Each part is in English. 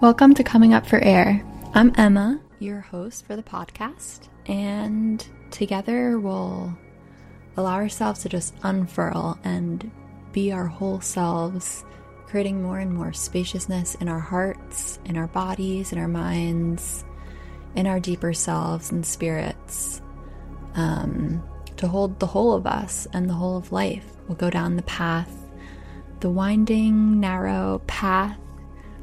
Welcome to Coming Up for Air. I'm Emma, your host for the podcast, and together we'll allow ourselves to just unfurl and be our whole selves, creating more and more spaciousness in our hearts, in our bodies, in our minds, in our deeper selves and spirits, um, to hold the whole of us and the whole of life. We'll go down the path, the winding, narrow path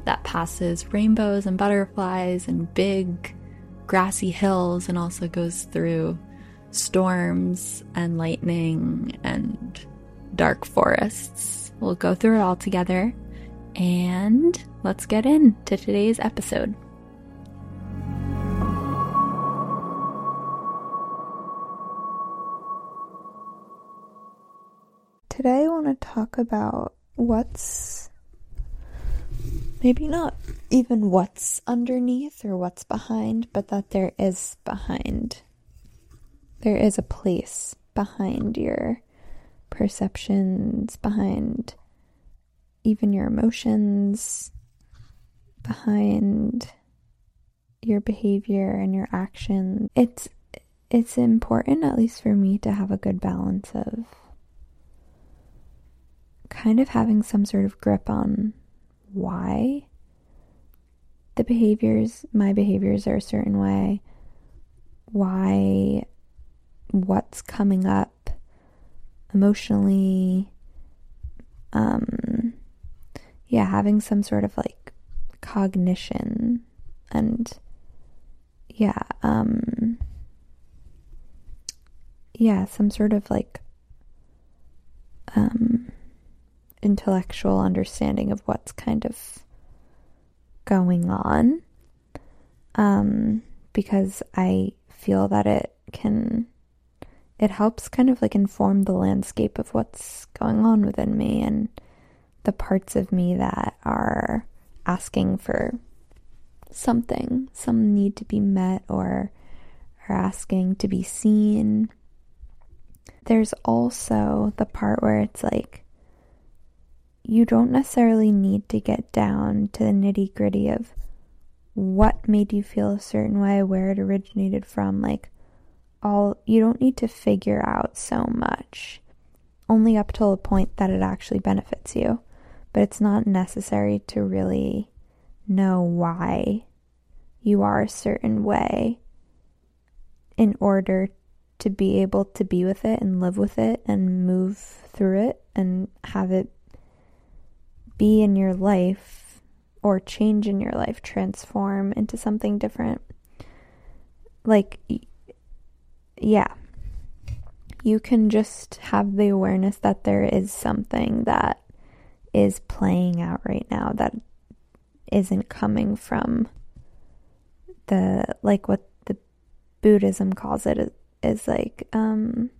that passes rainbows and butterflies and big grassy hills and also goes through storms and lightning and dark forests. We'll go through it all together and let's get into today's episode. Today, I want to talk about what's maybe not even what's underneath or what's behind, but that there is behind. There is a place behind your perceptions, behind even your emotions, behind your behavior and your action. It's it's important at least for me to have a good balance of kind of having some sort of grip on why the behaviors, my behaviors are a certain way, why what's coming up emotionally, um, yeah, having some sort of like cognition and yeah, um, yeah, some sort of like, um, intellectual understanding of what's kind of going on. Um, because I feel that it can, it helps kind of like inform the landscape of what's going on within me and the parts of me that are asking for something, some need to be met or are asking to be seen. There's also the part where it's like, you don't necessarily need to get down to the nitty gritty of what made you feel a certain way, where it originated from. Like, all you don't need to figure out so much, only up till the point that it actually benefits you. But it's not necessary to really know why you are a certain way in order to be able to be with it and live with it and move through it and have it be in your life or change in your life, transform into something different. Like, yeah, you can just have the awareness that there is something that is playing out right now that isn't coming from the, like what the Buddhism calls it is, is like, um,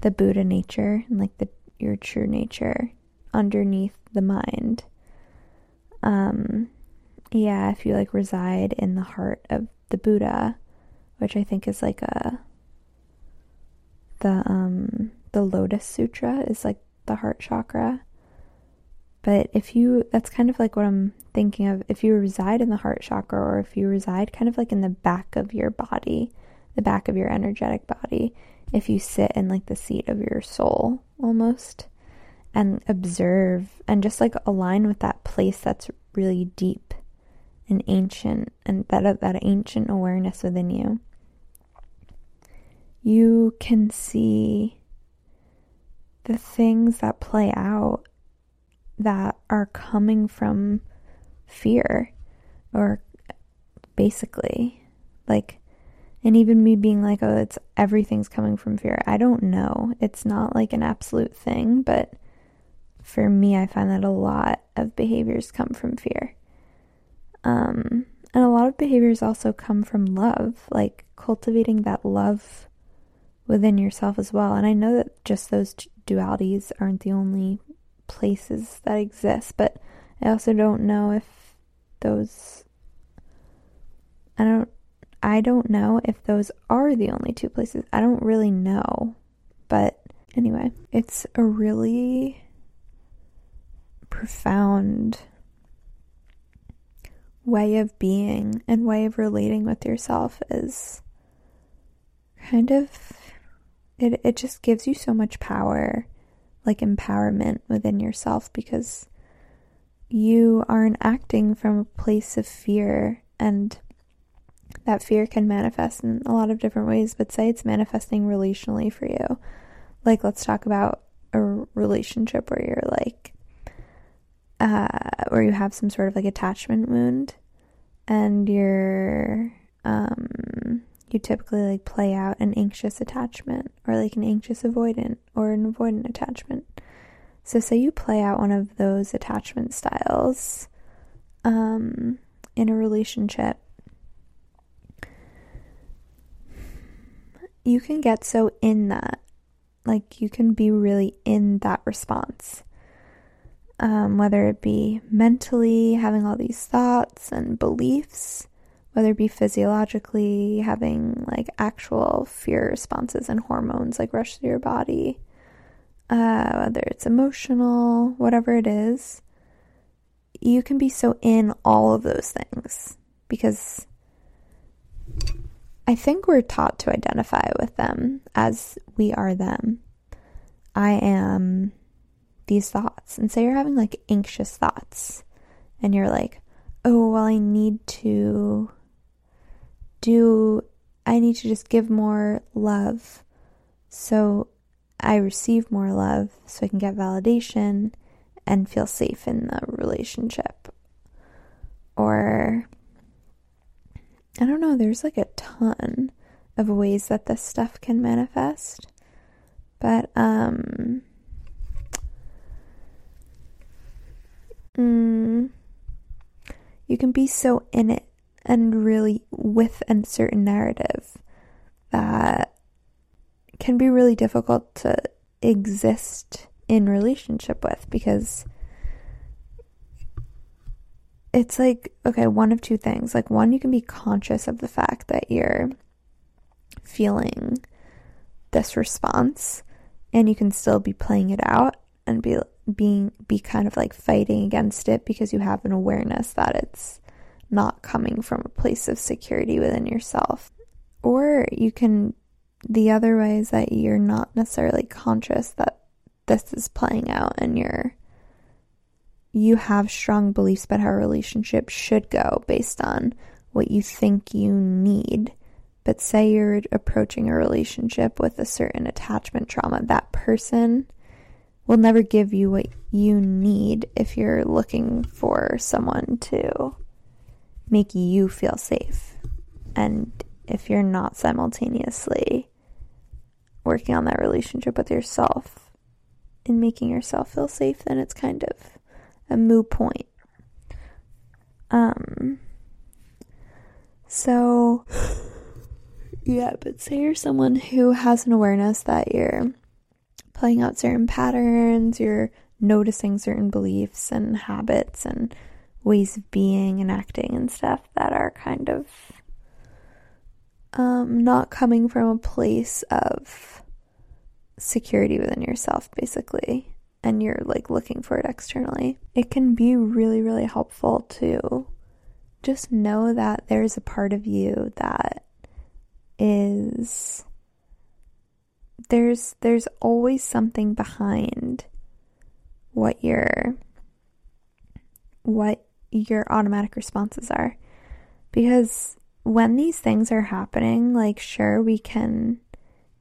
the Buddha nature and like the your true nature underneath the mind. Um, yeah, if you like reside in the heart of the Buddha, which I think is like a the um the Lotus Sutra is like the heart chakra. But if you that's kind of like what I'm thinking of if you reside in the heart chakra or if you reside kind of like in the back of your body, the back of your energetic body, if you sit in like the seat of your soul almost and observe and just like align with that place that's really deep and ancient and that that ancient awareness within you. You can see the things that play out that are coming from fear or basically like and even me being like oh it's everything's coming from fear. I don't know. It's not like an absolute thing but for me, I find that a lot of behaviors come from fear. Um, and a lot of behaviors also come from love, like cultivating that love within yourself as well. And I know that just those dualities aren't the only places that exist, but I also don't know if those I don't I don't know if those are the only two places. I don't really know. But anyway, it's a really profound way of being and way of relating with yourself is kind of it it just gives you so much power like empowerment within yourself because you aren't acting from a place of fear and that fear can manifest in a lot of different ways but say it's manifesting relationally for you. Like let's talk about a relationship where you're like uh where you have some sort of like attachment wound and you're um you typically like play out an anxious attachment or like an anxious avoidant or an avoidant attachment. So say you play out one of those attachment styles um, in a relationship. You can get so in that. Like you can be really in that response. Um, whether it be mentally having all these thoughts and beliefs, whether it be physiologically having like actual fear responses and hormones like rush through your body, uh, whether it's emotional, whatever it is, you can be so in all of those things because I think we're taught to identify with them as we are them. I am these thoughts. And say you're having like anxious thoughts and you're like, oh, well, I need to do I need to just give more love so I receive more love so I can get validation and feel safe in the relationship. Or I don't know, there's like a ton of ways that this stuff can manifest. But um mm, you can be so in it and really with a certain narrative that can be really difficult to exist in relationship with because it's like okay one of two things. Like one you can be conscious of the fact that you're feeling this response and you can still be playing it out and be being be kind of like fighting against it because you have an awareness that it's not coming from a place of security within yourself. Or you can, the other way is that you're not necessarily conscious that this is playing out and you're, you have strong beliefs about how a relationship should go based on what you think you need. But say you're approaching a relationship with a certain attachment trauma, that person will never give you what you need if you're looking for someone to make you feel safe. And if you're not simultaneously working on that relationship with yourself and making yourself feel safe, then it's kind of a moot point. Um, so, yeah, but say you're someone who has an awareness that you're playing out certain patterns, you're noticing certain beliefs and habits and ways of being and acting and stuff that are kind of um, not coming from a place of security within yourself, basically, and you're like looking for it externally. It can be really, really helpful to just know that there's a part of you that is there's there's always something behind what you're what your automatic responses are. Because when these things are happening, like, sure, we can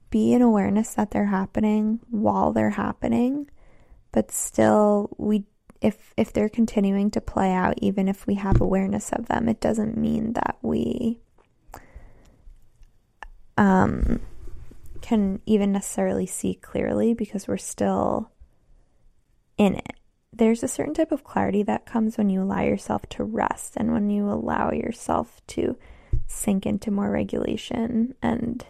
be in awareness that they're happening while they're happening, but still, we if if they're continuing to play out even if we have awareness of them it doesn't mean that we um can even necessarily see clearly because we're still in it there's a certain type of clarity that comes when you allow yourself to rest and when you allow yourself to sink into more regulation and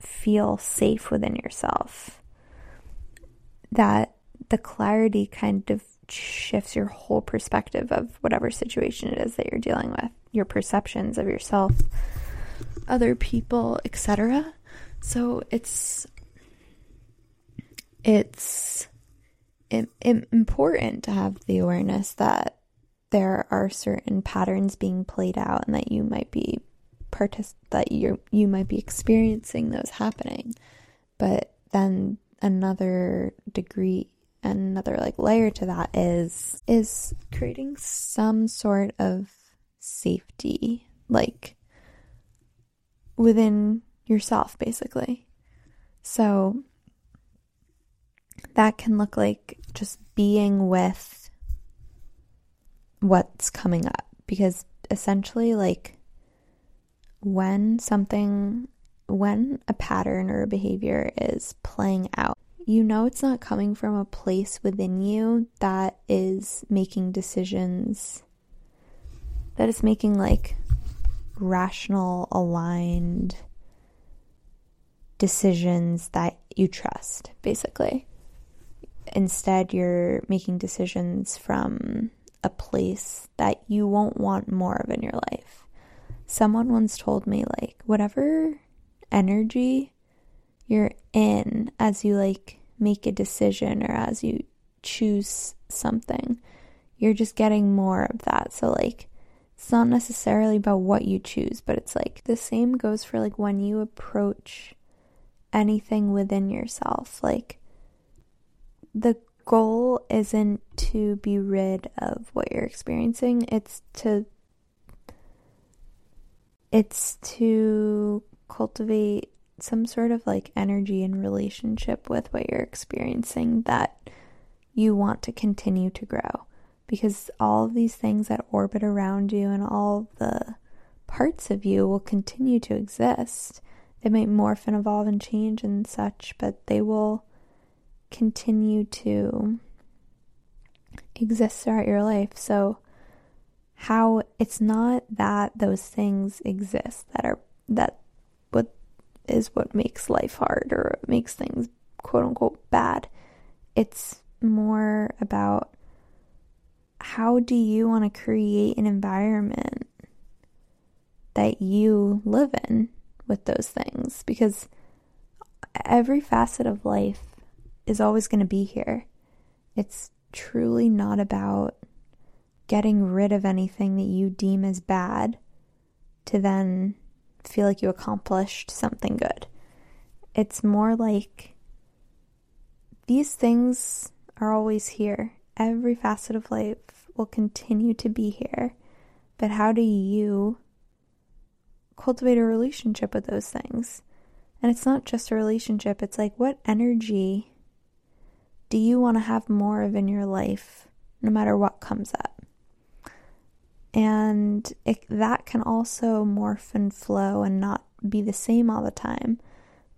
feel safe within yourself. That the clarity kind of shifts your whole perspective of whatever situation it is that you're dealing with, your perceptions of yourself, other people, etc. So it's it's important to have the awareness that there are certain patterns being played out and that you might be partic- that you you might be experiencing those happening. But then another degree another like layer to that is is creating some sort of safety like within yourself basically. So that can look like just being with what's coming up. Because essentially like when something when a pattern or a behavior is playing out you know it's not coming from a place within you that is making decisions that is making like rational aligned decisions that you trust basically. Instead you're making decisions from a place that you won't want more of in your life. Someone once told me like whatever energy you're in as you like make a decision or as you choose something you're just getting more of that. So like it's not necessarily about what you choose but it's like the same goes for like when you approach anything within yourself. Like the goal isn't to be rid of what you're experiencing. It's to it's to cultivate some sort of like energy and relationship with what you're experiencing that you want to continue to grow. Because all of these things that orbit around you and all the parts of you will continue to exist. They might morph and evolve and change and such, but they will continue to exist throughout your life. So, how it's not that those things exist that are that what is what makes life hard or makes things quote unquote bad. It's more about how do you want to create an environment that you live in with those things because every facet of life is always going to be here. It's truly not about getting rid of anything that you deem as bad to then feel like you accomplished something good. It's more like these things are always here. Every facet of life will continue to be here. But how do you cultivate a relationship with those things? And it's not just a relationship, it's like what energy do you want to have more of in your life no matter what comes up? And it, that can also morph and flow and not be the same all the time,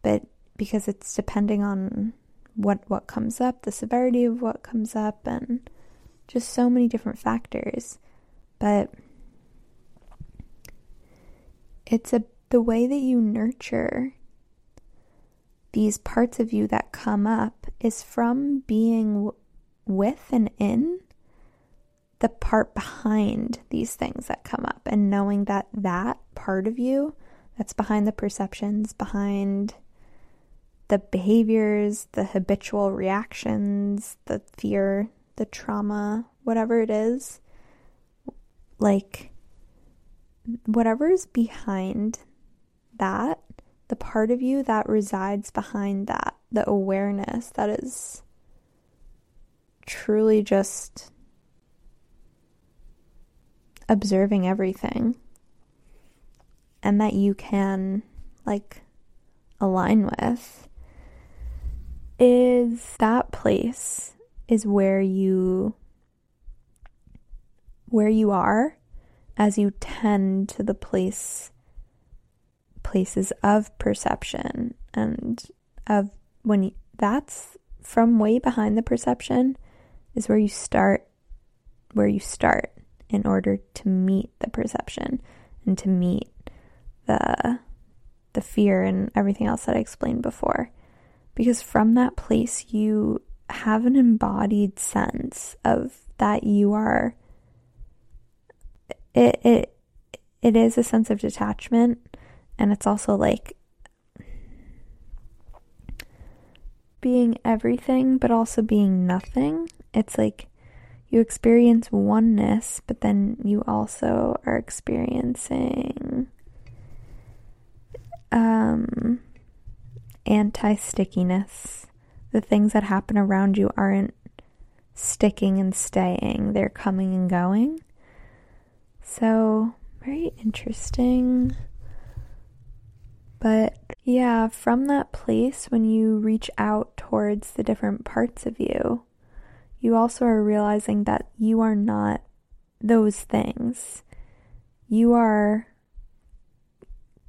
but because it's depending on what what comes up, the severity of what comes up, and just so many different factors. But it's a the way that you nurture these parts of you that come up is from being with and in the part behind these things that come up and knowing that that part of you that's behind the perceptions, behind the behaviors, the habitual reactions, the fear, the trauma, whatever it is, like whatever is behind that, the part of you that resides behind that, the awareness that is truly just observing everything and that you can like align with is that place is where you where you are as you tend to the place places of perception and of when you, that's from way behind the perception is where you start where you start in order to meet the perception and to meet the the fear and everything else that I explained before. Because from that place you have an embodied sense of that you are it it it is a sense of detachment and it's also like being everything but also being nothing. It's like you experience oneness, but then you also are experiencing um, anti stickiness. The things that happen around you aren't sticking and staying, they're coming and going. So, very interesting. But yeah, from that place, when you reach out towards the different parts of you, you also are realizing that you are not those things. You are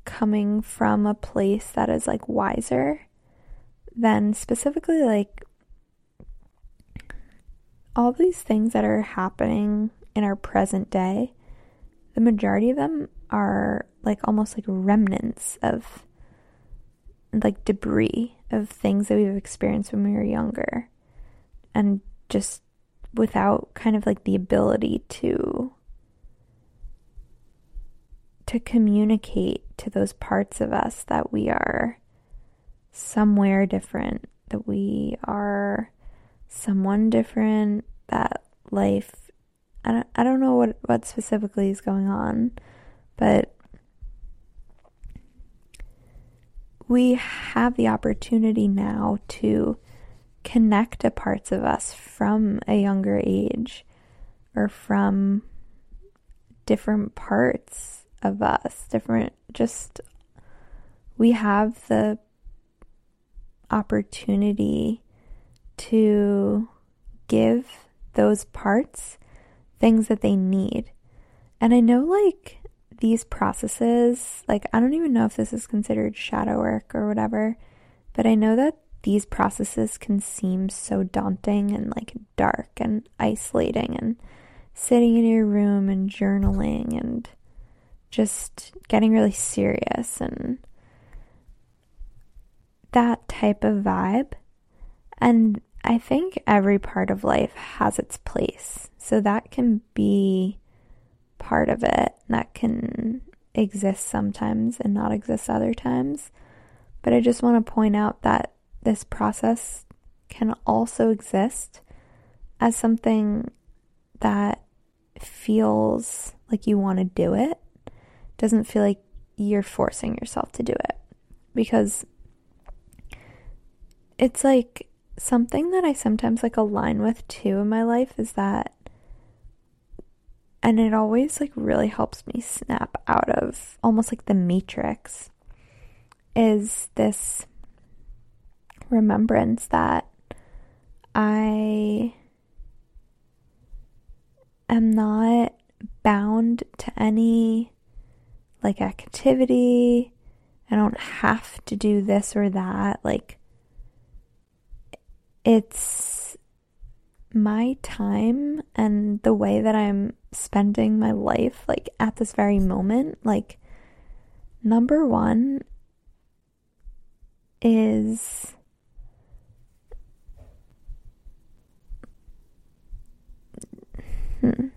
coming from a place that is like wiser than specifically like all these things that are happening in our present day. The majority of them are like almost like remnants of like debris of things that we've experienced when we were younger. And just without kind of like the ability to to communicate to those parts of us that we are somewhere different that we are someone different that life I don't, I don't know what what specifically is going on but we have the opportunity now to connect to parts of us from a younger age or from different parts of us, different, just we have the opportunity to give those parts things that they need. And I know, like, these processes, like, I don't even know if this is considered shadow work or whatever, but I know that these processes can seem so daunting and like dark and isolating and sitting in your room and journaling and just getting really serious and that type of vibe. And I think every part of life has its place. So that can be part of it that can exist sometimes and not exist other times. But I just want to point out that this process can also exist as something that feels like you want to do it. Doesn't feel like you're forcing yourself to do it. Because it's like something that I sometimes like align with too in my life is that and it always like really helps me snap out of almost like the matrix is this remembrance that I am not bound to any like activity. I don't have to do this or that. Like, it's my time and the way that I'm spending my life, like at this very moment, like, number one is hmm.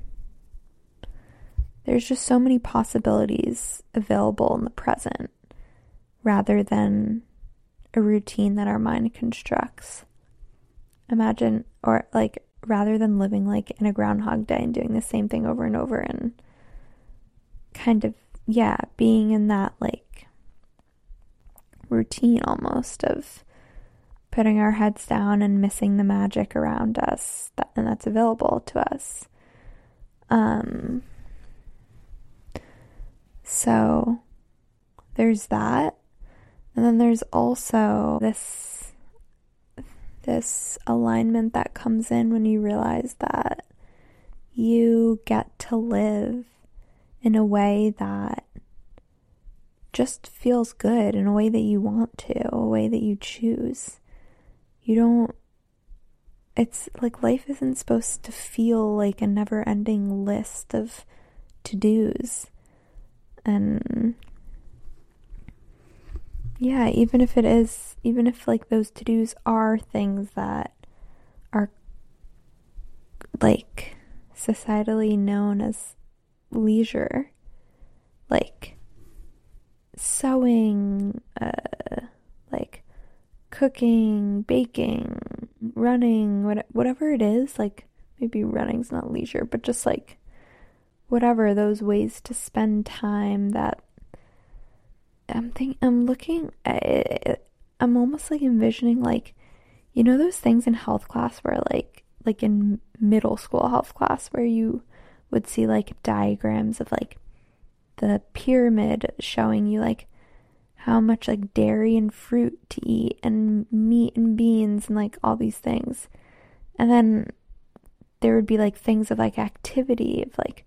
There's just so many possibilities available in the present rather than a routine that our mind constructs. Imagine, or like rather than living like in a Groundhog Day and doing the same thing over and over and kind of, yeah, being in that like routine almost of putting our heads down and missing the magic around us that, and that's available to us. Um, so there's that. And then there's also this this alignment that comes in when you realize that you get to live in a way that just feels good, in a way that you want to, a way that you choose. You don't, it's like life isn't supposed to feel like a never ending list of to dos. And yeah, even if it is, even if like those to dos are things that are like societally known as leisure, like sewing, uh, like cooking, baking, running, what, whatever it is, like maybe running's not leisure, but just like whatever those ways to spend time that I'm thinking I'm looking I, I'm almost like envisioning like you know those things in health class where like like in middle school health class where you would see like diagrams of like the pyramid showing you like how much like dairy and fruit to eat and meat and beans and like all these things. And then there would be like things of like activity of like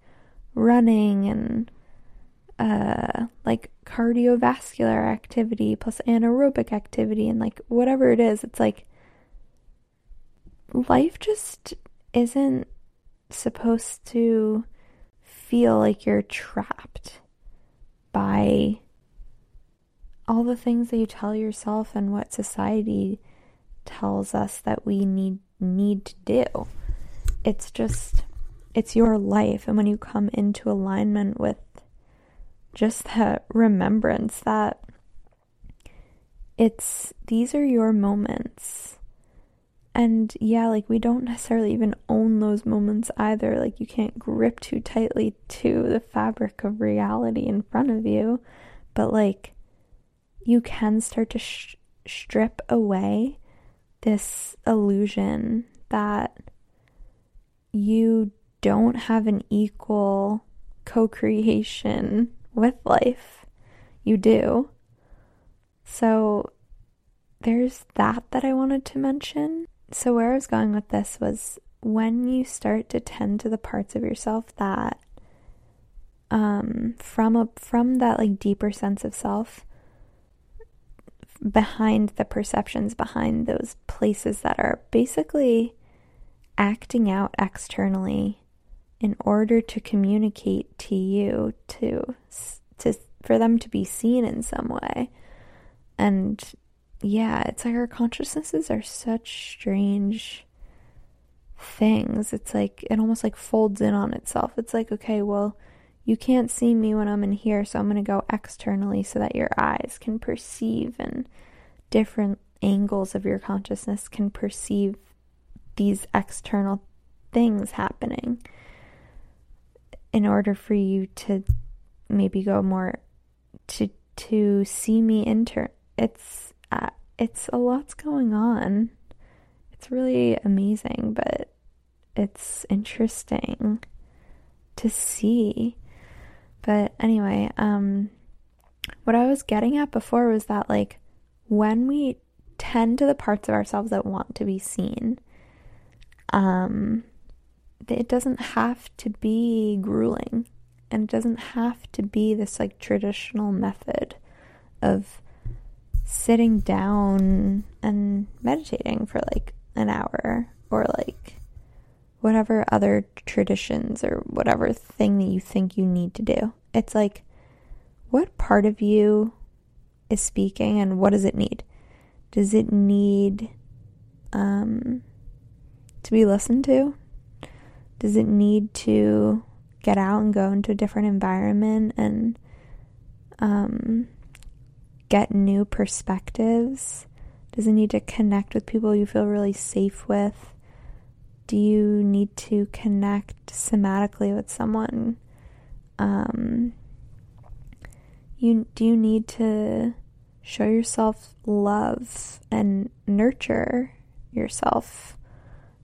running and uh like cardiovascular activity plus anaerobic activity and like whatever it is it's like life just isn't supposed to feel like you're trapped by all the things that you tell yourself and what society tells us that we need need to do. It's just it's your life and when you come into alignment with just that remembrance that it's these are your moments. And yeah, like we don't necessarily even own those moments either. Like you can't grip too tightly to the fabric of reality in front of you. But like you can start to sh- strip away this illusion that you don't have an equal co creation with life. You do. So there's that that I wanted to mention. So, where I was going with this was when you start to tend to the parts of yourself that um from a from that like deeper sense of self behind the perceptions, behind those places that are basically acting out externally in order to communicate to you to to for them to be seen in some way. And yeah, it's like our consciousnesses are such strange things. It's like it almost like folds in on itself. It's like, okay, well, you can't see me when I'm in here, so I'm going to go externally so that your eyes can perceive and different angles of your consciousness can perceive these external things happening in order for you to maybe go more to to see me intern. it's uh, it's a lot's going on it's really amazing but it's interesting to see but anyway, um, what I was getting at before was that, like, when we tend to the parts of ourselves that want to be seen, um, it doesn't have to be grueling and it doesn't have to be this like traditional method of sitting down and meditating for like an hour or like whatever other traditions or whatever thing that you think you need to do. It's like, what part of you is speaking and what does it need? Does it need um, to be listened to? Does it need to get out and go into a different environment and um, get new perspectives? Does it need to connect with people you feel really safe with? do you need to connect somatically with someone? Um, you do you need to show yourself love and nurture yourself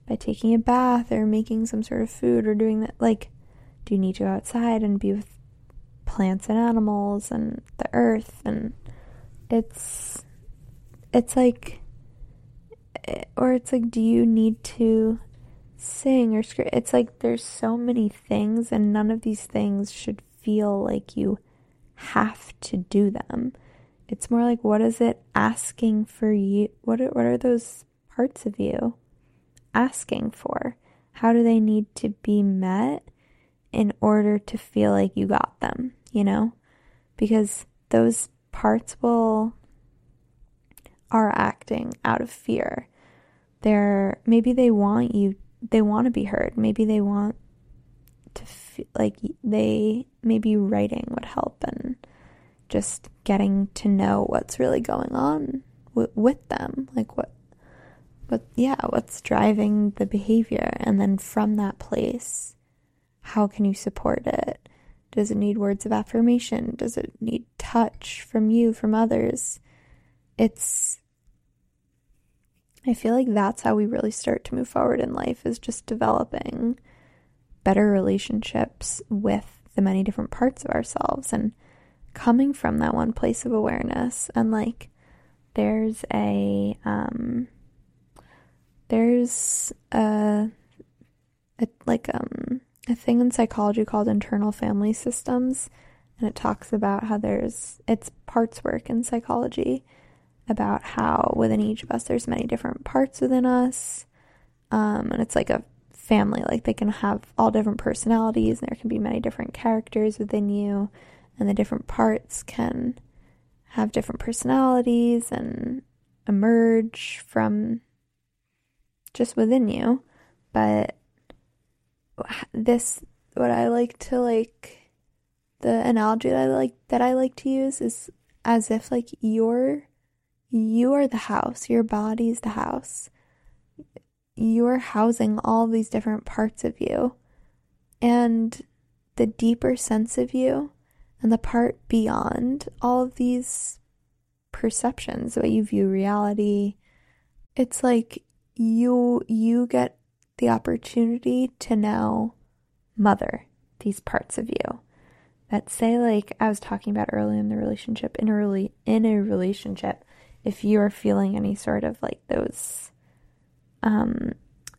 by taking a bath or making some sort of food or doing that like do you need to go outside and be with plants and animals and the earth and it's it's like eh, or it's like do you need to sing or script. It's like there's so many things, and none of these things should feel like you have to do them. It's more like what is it asking for you? What are, what are those parts of you asking for? How do they need to be met in order to feel like you got them, you know? Because those parts will are acting out of fear. They're maybe they want you they want to be heard. Maybe they want to feel like they maybe writing would help and just getting to know what's really going on w- with them. Like what what yeah, what's driving the behavior and then from that place, how can you support it? Does it need words of affirmation? Does it need touch from you, from others? It's I feel like that's how we really start to move forward in life is just developing better relationships with the many different parts of ourselves and coming from that one place of awareness and like there's a um there's a, a like um a thing in psychology called internal family systems and it talks about how there's it's parts work in psychology about how within each of us there's many different parts within us um, and it's like a family like they can have all different personalities and there can be many different characters within you and the different parts can have different personalities and emerge from just within you. But this what i like to like the analogy that i like that i like to use is as if like you're you are the house your body's the house. You're housing all these different parts of you. And the deeper sense of you and the part beyond all of these perceptions the way you view reality it's like you you get the opportunity to now mother these parts of you that say like I was talking about early in the relationship in a really in a relationship if you are feeling any sort of like those um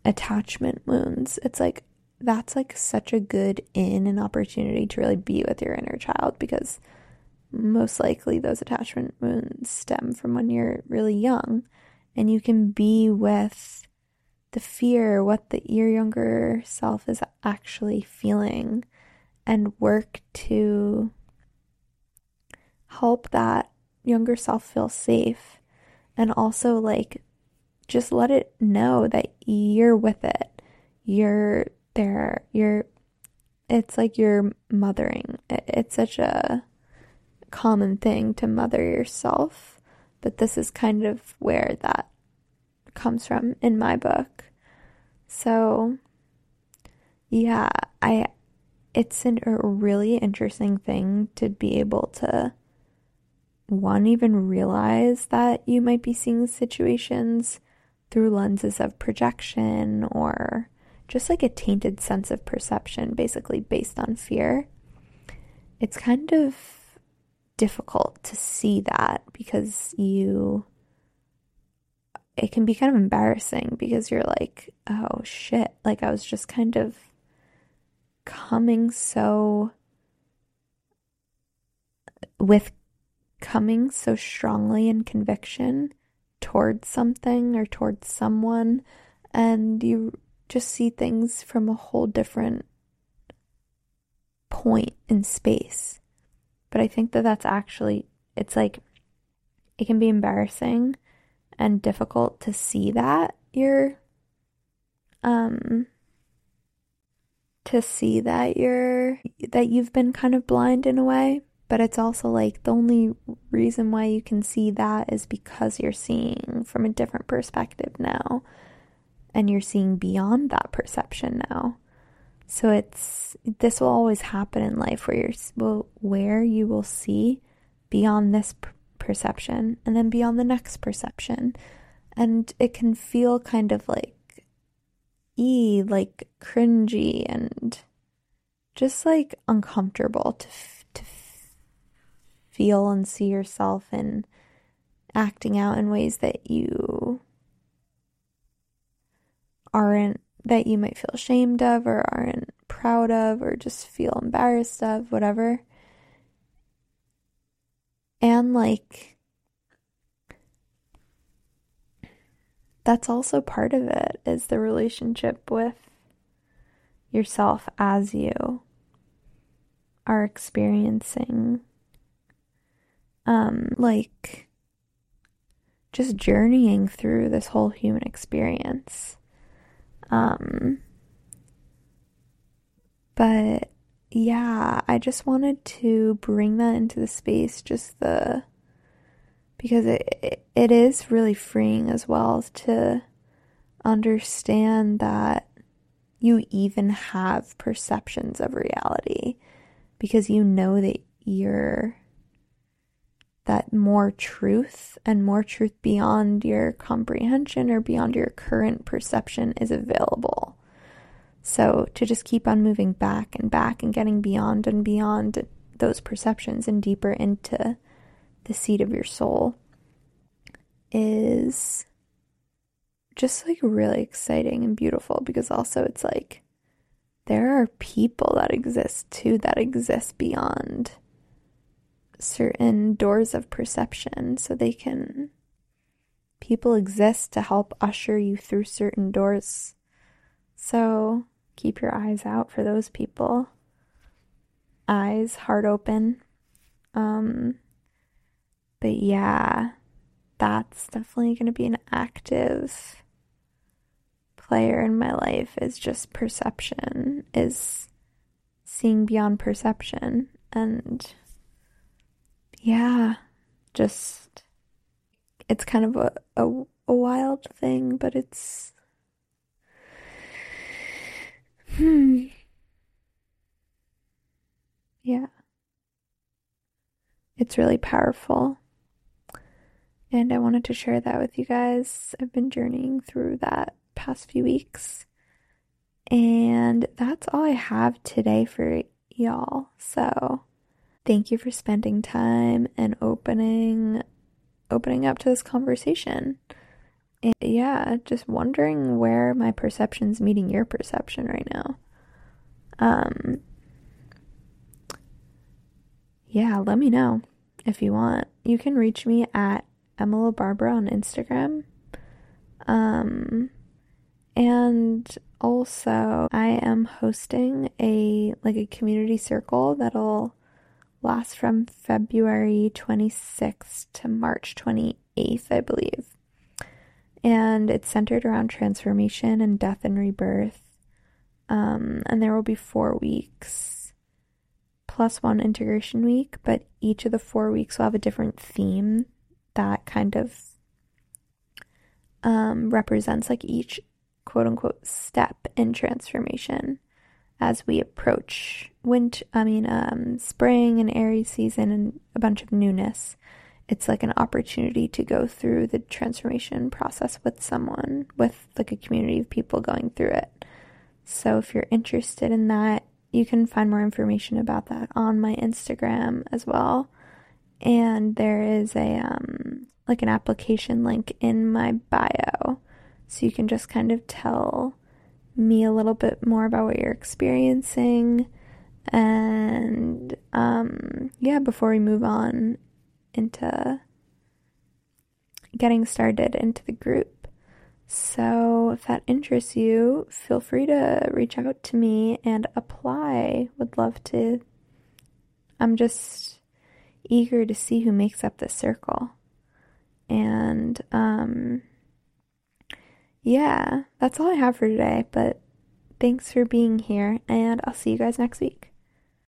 attachment wounds it's like that's like such a good in and opportunity to really be with your inner child because most likely those attachment wounds stem from when you're really young and you can be with the fear what the your younger self is actually feeling and work to help that younger self feel safe. And also like just let it know that you're with it. You're there. You're it's like you're mothering. It's such a common thing to mother yourself but this is kind of where that comes from in my book so yeah i it's an, a really interesting thing to be able to one even realize that you might be seeing situations through lenses of projection or just like a tainted sense of perception, basically based on fear. It's kind of difficult to see that because you, it can be kind of embarrassing because you're like, oh shit, like I was just kind of coming so with coming so strongly in conviction towards something or towards someone, and you just see things from a whole different point in space. But I think that that's actually, it's like, it can be embarrassing and difficult to see that you're, um, to see that you're, that you've been kind of blind in a way. But it's also like the only reason why you can see that is because you're seeing from a different perspective now. And you're seeing beyond that perception now so it's this will always happen in life where you're where you will see beyond this perception and then beyond the next perception. And it can feel kind of like e like cringy and just like uncomfortable to to feel and see yourself and acting out in ways that you aren't that you might feel ashamed of or aren't proud of or just feel embarrassed of whatever and like that's also part of it is the relationship with yourself as you are experiencing um, like just journeying through this whole human experience. Um, but yeah, I just wanted to bring that into the space, just the because it it is really freeing as well to understand that you even have perceptions of reality because you know that you're that more truth and more truth beyond your comprehension or beyond your current perception is available. So to just keep on moving back and back and getting beyond and beyond those perceptions and deeper into the seat of your soul is just like really exciting and beautiful because also it's like there are people that exist too that exist beyond certain doors of perception so they can people exist to help usher you through certain doors. So keep your eyes out for those people. Eyes heart open. Um but yeah that's definitely going to be an active player in my life is just perception is seeing beyond perception and yeah, just it's kind of a, a, a wild thing, but it's hmm. Yeah. It's really powerful. And I wanted to share that with you guys. I've been journeying through that past few weeks. And that's all I have today for y'all. So, Thank you for spending time and opening opening up to this conversation. And yeah, just wondering where my perception's meeting your perception right now. Um Yeah, let me know if you want. You can reach me at Emma Barbara on Instagram. Um and also I am hosting a like a community circle that'll lasts from February 26th to March 28th, I believe. And it's centered around transformation and death and rebirth. Um, and there will be four weeks plus one integration week, but each of the four weeks will have a different theme that kind of um, represents like each quote unquote step in transformation as we approach winter, I mean, um, spring and Aries season and a bunch of newness. It's like an opportunity to go through the transformation process with someone, with like a community of people going through it. So if you're interested in that, you can find more information about that on my Instagram as well. And there is a um like an application link in my bio. So you can just kind of tell me a little bit more about what you're experiencing. And um, yeah, before we move on into getting started into the group. So, if that interests you, feel free to reach out to me and apply. Would love to. I'm just eager to see who makes up the circle. And um, yeah, that's all I have for today. But thanks for being here, and I'll see you guys next week.